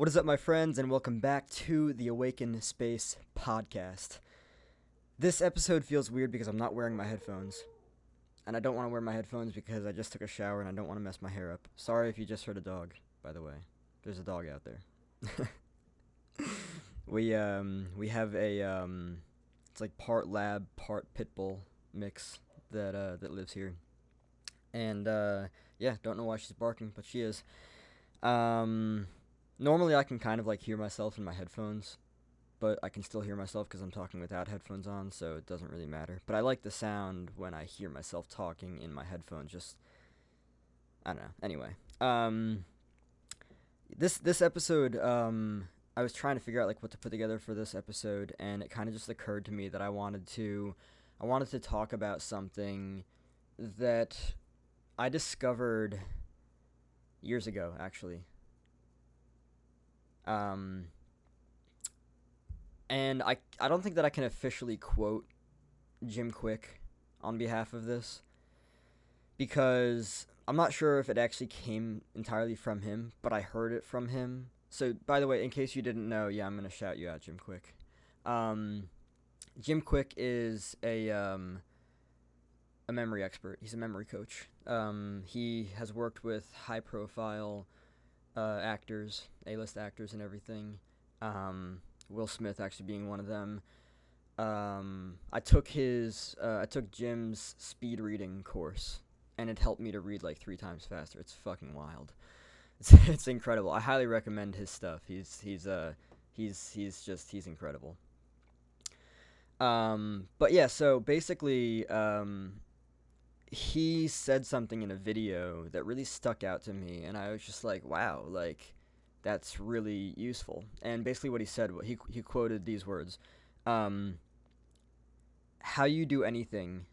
What is up, my friends, and welcome back to the Awayken Space podcast. This episode feels weird because I'm not wearing my headphones. And I don't want to wear my headphones because I just took a shower and I don't want to mess my hair up. Sorry if you just heard a dog, by the way. There's a dog out there. we um we have a um it's like part lab, part pit bull mix that uh that lives here. And uh yeah, don't know why she's barking, but she is. Um normally I can kind of like hear myself in my headphones, but I can still hear myself because I'm talking without headphones on, so it doesn't really matter. But I like the sound when I hear myself talking in my headphones. Just I don't know. Anyway, um, this this episode, um, I was trying to figure out like what to put together for this episode, and it kind of just occurred to me that I wanted to, I wanted to talk about something that I discovered years ago, actually. Um, and I I don't think that I can officially quote Jim Kwik on behalf of this because I'm not sure if it actually came entirely from him, but I heard it from him. So, by the way, in case you didn't know, yeah, I'm gonna shout you out, Jim Kwik. Um, Jim Kwik is a um, a memory expert. He's a memory coach. Um, he has worked with high profile uh, actors, A list actors, and everything. Um, Will Smith actually being one of them. Um, I took his, uh, I took Jim's speed reading course, and it helped me to read like three times faster. It's fucking wild. It's, it's incredible. I highly recommend his stuff. He's he's uh he's he's just he's incredible. Um, but yeah, so basically, um, he said something in a video that really stuck out to me, and I was just like, wow, like that's really useful. And basically, what he said, he he quoted these words: um, "How you do anything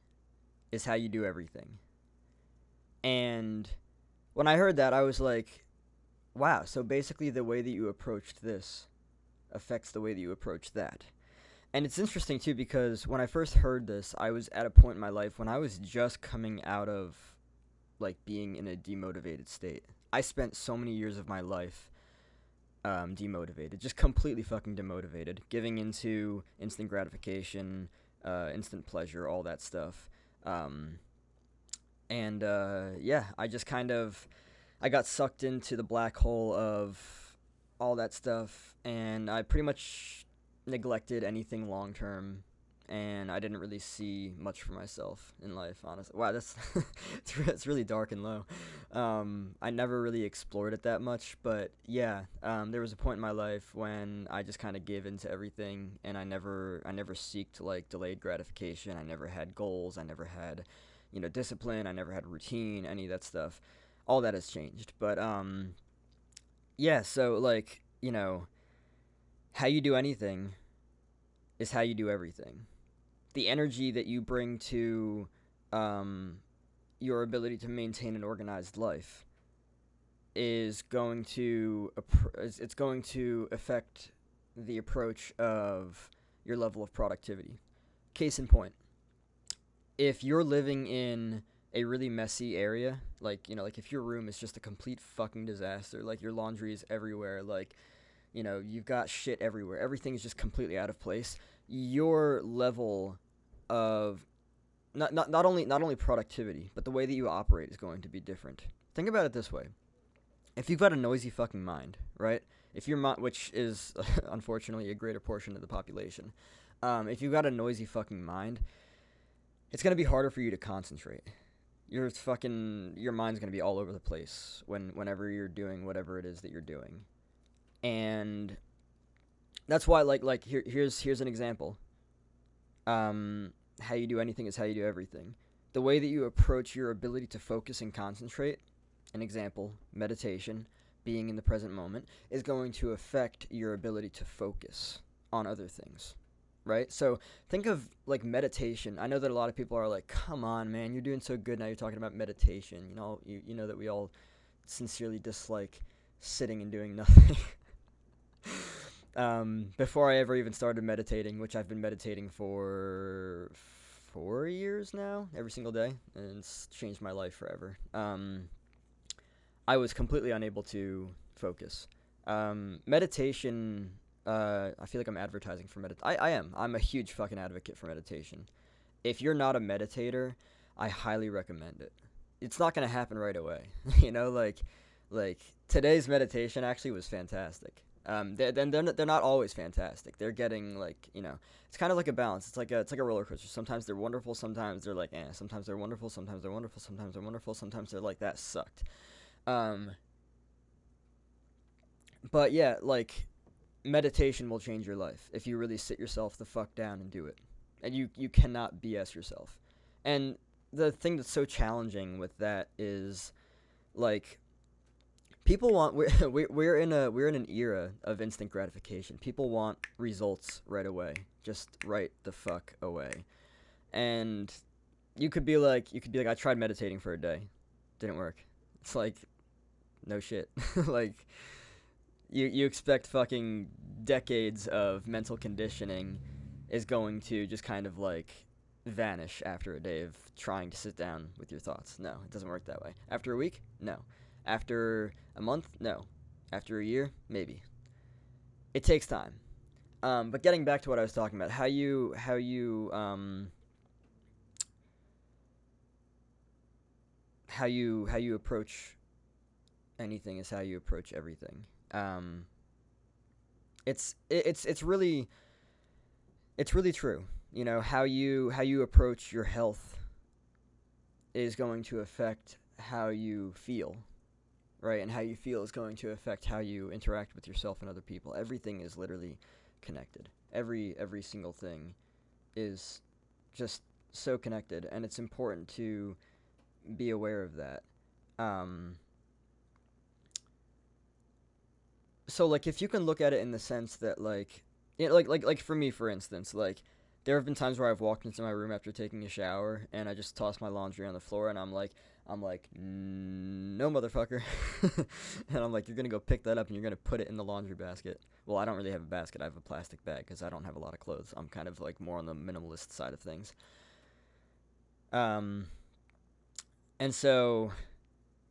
is how you do everything." And when I heard that, I was like, wow. So basically, the way that you approached this affects the way that you approach that. And it's interesting too because when I first heard this, I was at a point in my life when I was just coming out of like being in a demotivated state. I spent so many years of my life um, demotivated, just completely fucking demotivated, giving into instant gratification, uh, instant pleasure, all that stuff. Um, and uh, yeah, I just kind of I got sucked into the black hole of all that stuff, and I pretty much neglected anything long term, and I didn't really see much for myself in life. Honestly, wow, that's it's, really dark and low. Um, I never really explored it that much, but yeah, um, there was a point in my life when I just kind of gave into everything, and I never I never seeked like delayed gratification. I never had goals. I never had you know discipline. I never had routine. Any of that stuff. All that has changed, but um, yeah. So like you know how you do anything is how you do everything. The energy that you bring to um, your ability to maintain an organized life is going to it's going to affect the approach of your level of productivity. Case in point, if you're living in a really messy area, like you know, like if your room is just a complete fucking disaster, like your laundry is everywhere, like you know, you've got shit everywhere. Everything is just completely out of place. Your level of not, not, not only not only productivity, but the way that you operate is going to be different. Think about it this way. If you've got a noisy fucking mind, right? If your mind, which is unfortunately a greater portion of the population, um, if you've got a noisy fucking mind, it's gonna be harder for you to concentrate. Your fucking your mind's gonna be all over the place when whenever you're doing whatever it is that you're doing and that's why like like here here's here's an example. Um how you do anything is how you do everything. The way that you approach your ability to focus and concentrate an example meditation being in the present moment is going to affect your ability to focus on other things right? So think of like meditation. I know that a lot of people are like come on man you're doing so good. Now you're talking about meditation. You know you, you know that we all sincerely dislike sitting and doing nothing um, before I ever even started meditating, which I've been meditating for four years now, every single day, and it's changed my life forever. Um, I was completely unable to focus. Um, meditation. Uh, I feel like I'm advertising for medit. I, I am. I'm a huge fucking advocate for meditation. If you're not a meditator, I highly recommend it. It's not gonna happen right away. you know, like, like today's meditation actually was fantastic. Um, they're, they're, they're not always fantastic. They're getting like you know, it's kind of like a balance. It's like a it's like a roller coaster. Sometimes they're wonderful. Sometimes they're like eh. Sometimes they're wonderful. Sometimes they're wonderful. Sometimes they're wonderful. Sometimes they're like that sucked. Um, but yeah, like meditation will change your life if you really sit yourself the fuck down and do it. And you you cannot BS yourself. And the thing that's so challenging with that is like people want we're, we're in a we're in an era of instant gratification. People want results right away. Just right the fuck away. And you could be like you could be like I tried meditating for a day. Didn't work. It's like no shit. like you you expect fucking decades of mental conditioning is going to just kind of like vanish after a day of trying to sit down with your thoughts. No, it doesn't work that way. After a week? No. After a month? No. After a year? Maybe. It takes time. Um, but getting back to what I was talking about, how you how you um, how you how you approach anything is how you approach everything. Um, it's it, it's it's really it's really true. You know how you how you approach your health is going to affect how you feel right? And how you feel is going to affect how you interact with yourself and other people. Everything is literally connected. Every every single thing is just so connected, and it's important to be aware of that. Um, so like if you can look at it in the sense that like like like like for me for instance like there have been times where I've walked into my room after taking a shower and I just toss my laundry on the floor and I'm like I'm like, no, motherfucker. and I'm like, you're to go pick that up and you're to put it in the laundry basket. Well, I don't really have a basket. I have a plastic bag because I don't have a lot of clothes. I'm kind of like more on the minimalist side of things. Um, and so,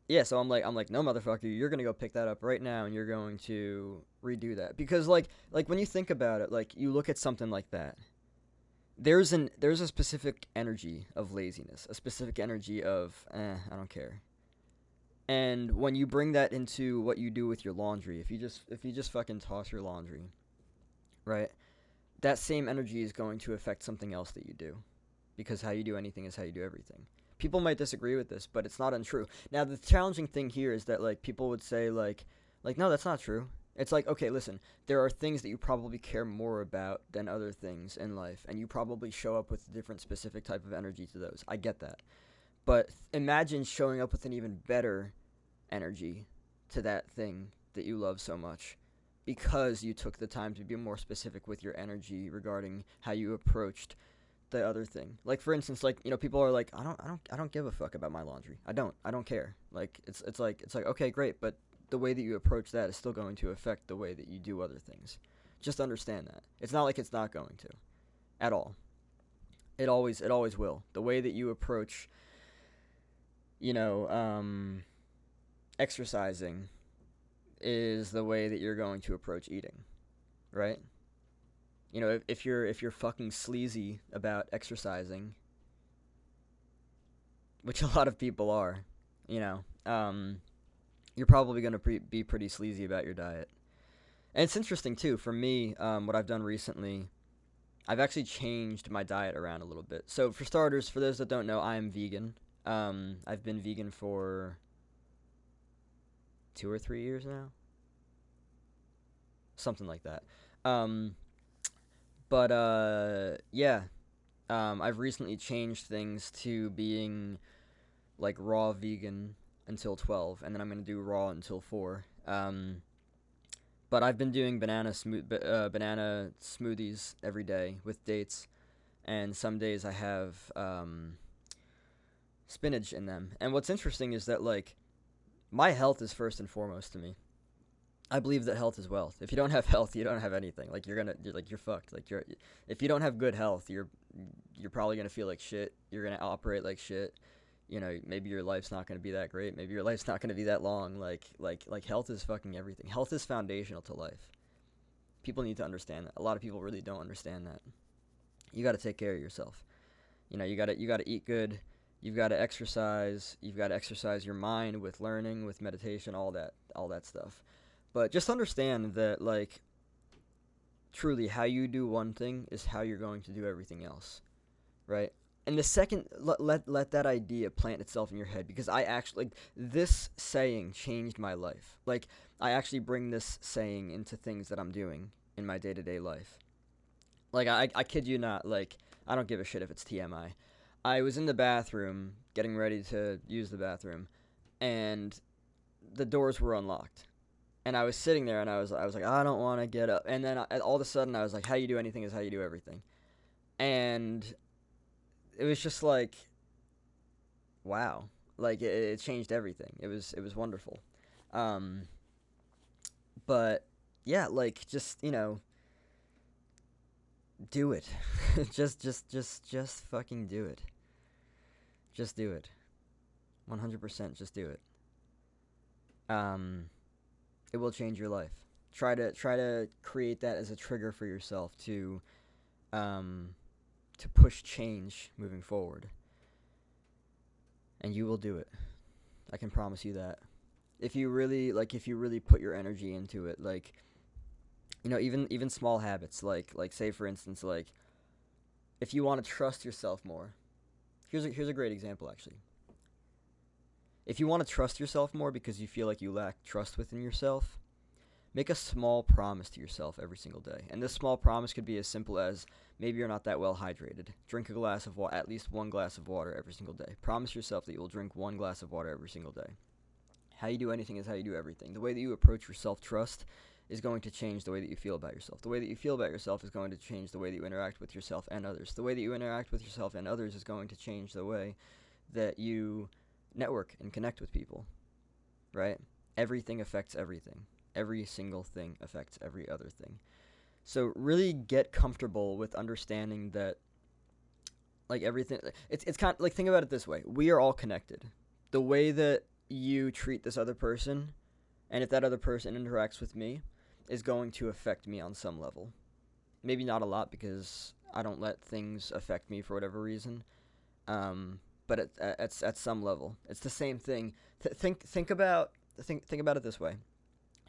yeah, so I'm like, I'm like, no, motherfucker, you're to go pick that up right now and you're going to redo that. Because, like, like when you think about it, like, you look at something like that there's an there's a specific energy of laziness, a specific energy of eh, I don't care. And when you bring that into what you do with your laundry, if you just if you just fucking toss your laundry, right? That same energy is going to affect something else that you do. Because how you do anything is how you do everything. People might disagree with this, but it's not untrue. Now the challenging thing here is that like people would say like like no, that's not true. It's like, okay, listen, there are things that you probably care more about than other things in life, and you probably show up with a different specific type of energy to those. I get that. But imagine showing up with an even better energy to that thing that you love so much because you took the time to be more specific with your energy regarding how you approached the other thing. Like for instance, like you know, people are like, I don't, I don't, I don't give a fuck about my laundry. I don't, I don't care. Like it's, it's like, it's like, okay, great, but the way that you approach that is still going to affect the way that you do other things. Just understand that. It's not like it's not going to at all. It always it always will. The way that you approach you know, um exercising is the way that you're going to approach eating. Right? You know, if, if you're if you're fucking sleazy about exercising, which a lot of people are, you know, um you're probably going to pre- be pretty sleazy about your diet. And it's interesting too. For me, um, what I've done recently, I've actually changed my diet around a little bit. So for starters, for those that don't know, I am vegan. Um, I've been vegan for two or three years now, something like that. Um, but uh, yeah, um, I've recently changed things to being like raw vegan until 12, and then I'm going to do raw until 4. Um, but I've been doing banana smooth uh, banana smoothies every day with dates, and some days I have um, spinach in them. And what's interesting is that like my health is first and foremost to me. I believe that health is wealth. If you don't have health, you don't have anything. Like you're gonna, you're like you're fucked. Like you're, if you don't have good health, you're, you're probably gonna feel like shit. You're gonna operate like shit you know, maybe your life's not going to be that great. Maybe your life's not going to be that long. Like like like health is fucking everything. Health is foundational to life. People need to understand that. A lot of people really don't understand that. You got to take care of yourself. You know, you got to you got to eat good. You've got to exercise. You've got to exercise your mind with learning, with meditation, all that all that stuff. But just understand that like truly how you do one thing is how you're going to do everything else. Right? And the second let, let let that idea plant itself in your head because i actually like this saying changed my life. Like i actually bring this saying into things that i'm doing in my day-to-day life. Like i i kid you not like i don't give a shit if it's tmi i. Was in the bathroom getting ready to use the bathroom and the doors were unlocked. And i was sitting there and i was i was like i don't want to get up. And then I, all of a sudden i was like how you do anything is how you do everything. And it was just like wow. Like it, it changed everything. It was it was wonderful. Um but yeah like just you know do it. Just just just just fucking do it. Just do it. 100% just do it. Um it will change your life. Try to try to create that as a trigger for yourself to um to push change moving forward. And you will do it. I can promise you that. If you really like if you really put your energy into it, like you know, even even small habits like like say for instance like if you want to trust yourself more. Here's a, here's a great example actually. If you want to trust yourself more because you feel like you lack trust within yourself, make a small promise to yourself every single day. And this small promise could be as simple as maybe you're not that well hydrated. Drink a glass of water, at least one glass of water every single day. Promise yourself that you will drink one glass of water every single day. How you do anything is how you do everything. The way that you approach your self trust is going to change the way that you feel about yourself. The way that you feel about yourself is going to change the way that you interact with yourself and others. The way that you interact with yourself and others is going to change the way that you network and connect with people. Right? Everything affects everything every single thing affects every other thing. So really get comfortable with understanding that like everything it's it's kind of, like think about it this way. We are all connected. The way that you treat this other person and if that other person interacts with me is going to affect me on some level. Maybe not a lot because I don't let things affect me for whatever reason. Um, but at, at, at some level, it's the same thing. Th- think think about think think about it this way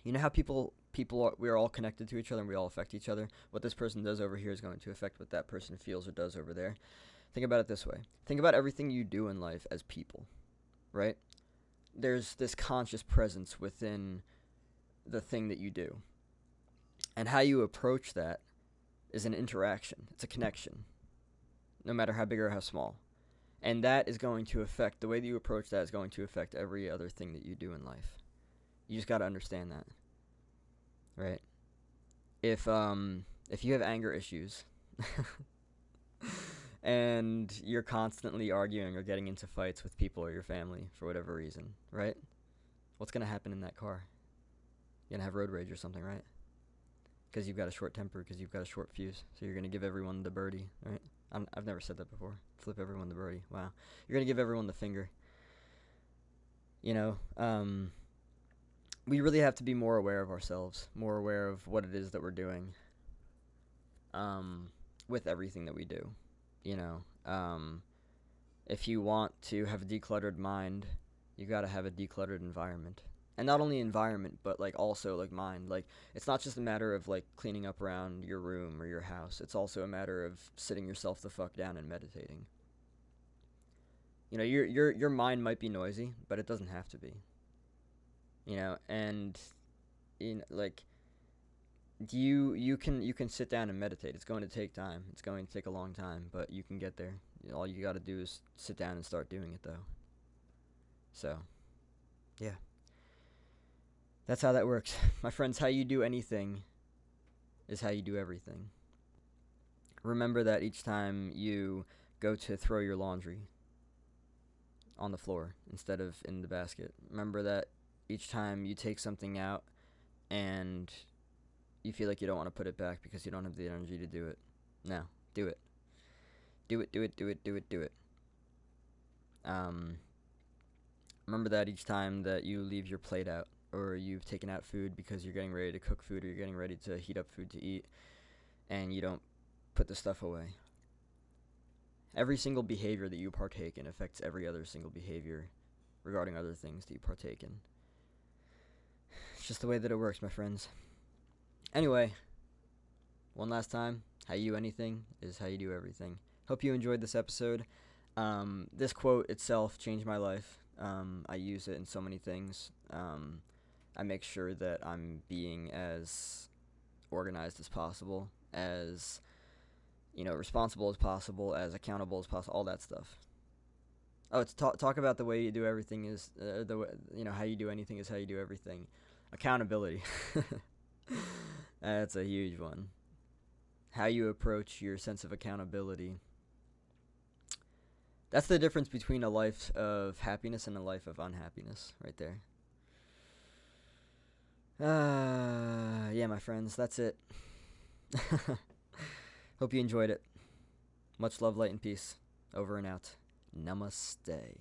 you know how people people are, we're all connected to each other and we all affect each other. What this person does over here is going to affect what that person feels or does over there. Think about it this way. Think about everything you do in life as people, right? There's this conscious presence within the thing that you do. And how you approach that is an interaction. It's a connection. No matter how big or how small. And that is going to affect the way that you approach that is going to affect every other thing that you do in life. You just got to understand that. Right? If um if you have anger issues and you're constantly arguing or getting into fights with people or your family for whatever reason, right? What's going to happen in that car? You're going to have road rage or something, right? Because you've got a short temper, because you've got a short fuse. So you're going to give everyone the birdie, right? i have never said that before. Flip everyone the birdie. Wow. You're going to give everyone the finger. You know, um, we really have to be more aware of ourselves, more aware of what it is that we're doing um, with everything that we do. You know, um, if you want to have a decluttered mind, you got to have a decluttered environment. And not only environment, but like also like mind. Like it's not just a matter of like cleaning up around your room or your house. It's also a matter of sitting yourself the fuck down and meditating. You know, your your your mind might be noisy, but it doesn't have to be you know, and know, like you you can you can sit down and meditate. It's going to take time. It's going to take a long time, but you can get there. All you got to do is sit down and start doing it though. So, yeah. That's how that works. My friends, how you do anything is how you do everything. Remember that each time you go to throw your laundry on the floor instead of in the basket. Remember that each time you take something out and you feel like you don't want to put it back because you don't have the energy to do it. No, do it. Do it, do it, do it, do it, do it. Um, Remember that each time that you leave your plate out or you've taken out food because you're getting ready to cook food or you're getting ready to heat up food to eat and you don't put the stuff away. Every single behavior that you partake in affects every other single behavior regarding other things that you partake in. Just the way that it works, my friends. Anyway, one last time, how you anything is how you do everything. Hope you enjoyed this episode. Um, this quote itself changed my life. Um, I use it in so many things. Um, I make sure that I'm being as organized as possible, as you know, responsible as possible, as accountable as possible, all that stuff. Oh, it's talk talk about the way you do everything is uh, the way, you know how you do anything is how you do everything. Accountability. That's a huge one. How you approach your sense of accountability. That's the difference between a life of happiness and a life of unhappiness, right there. Uh, yeah, my friends, that's it. Hope you enjoyed it. Much love, light, and peace. Over and out. Namaste.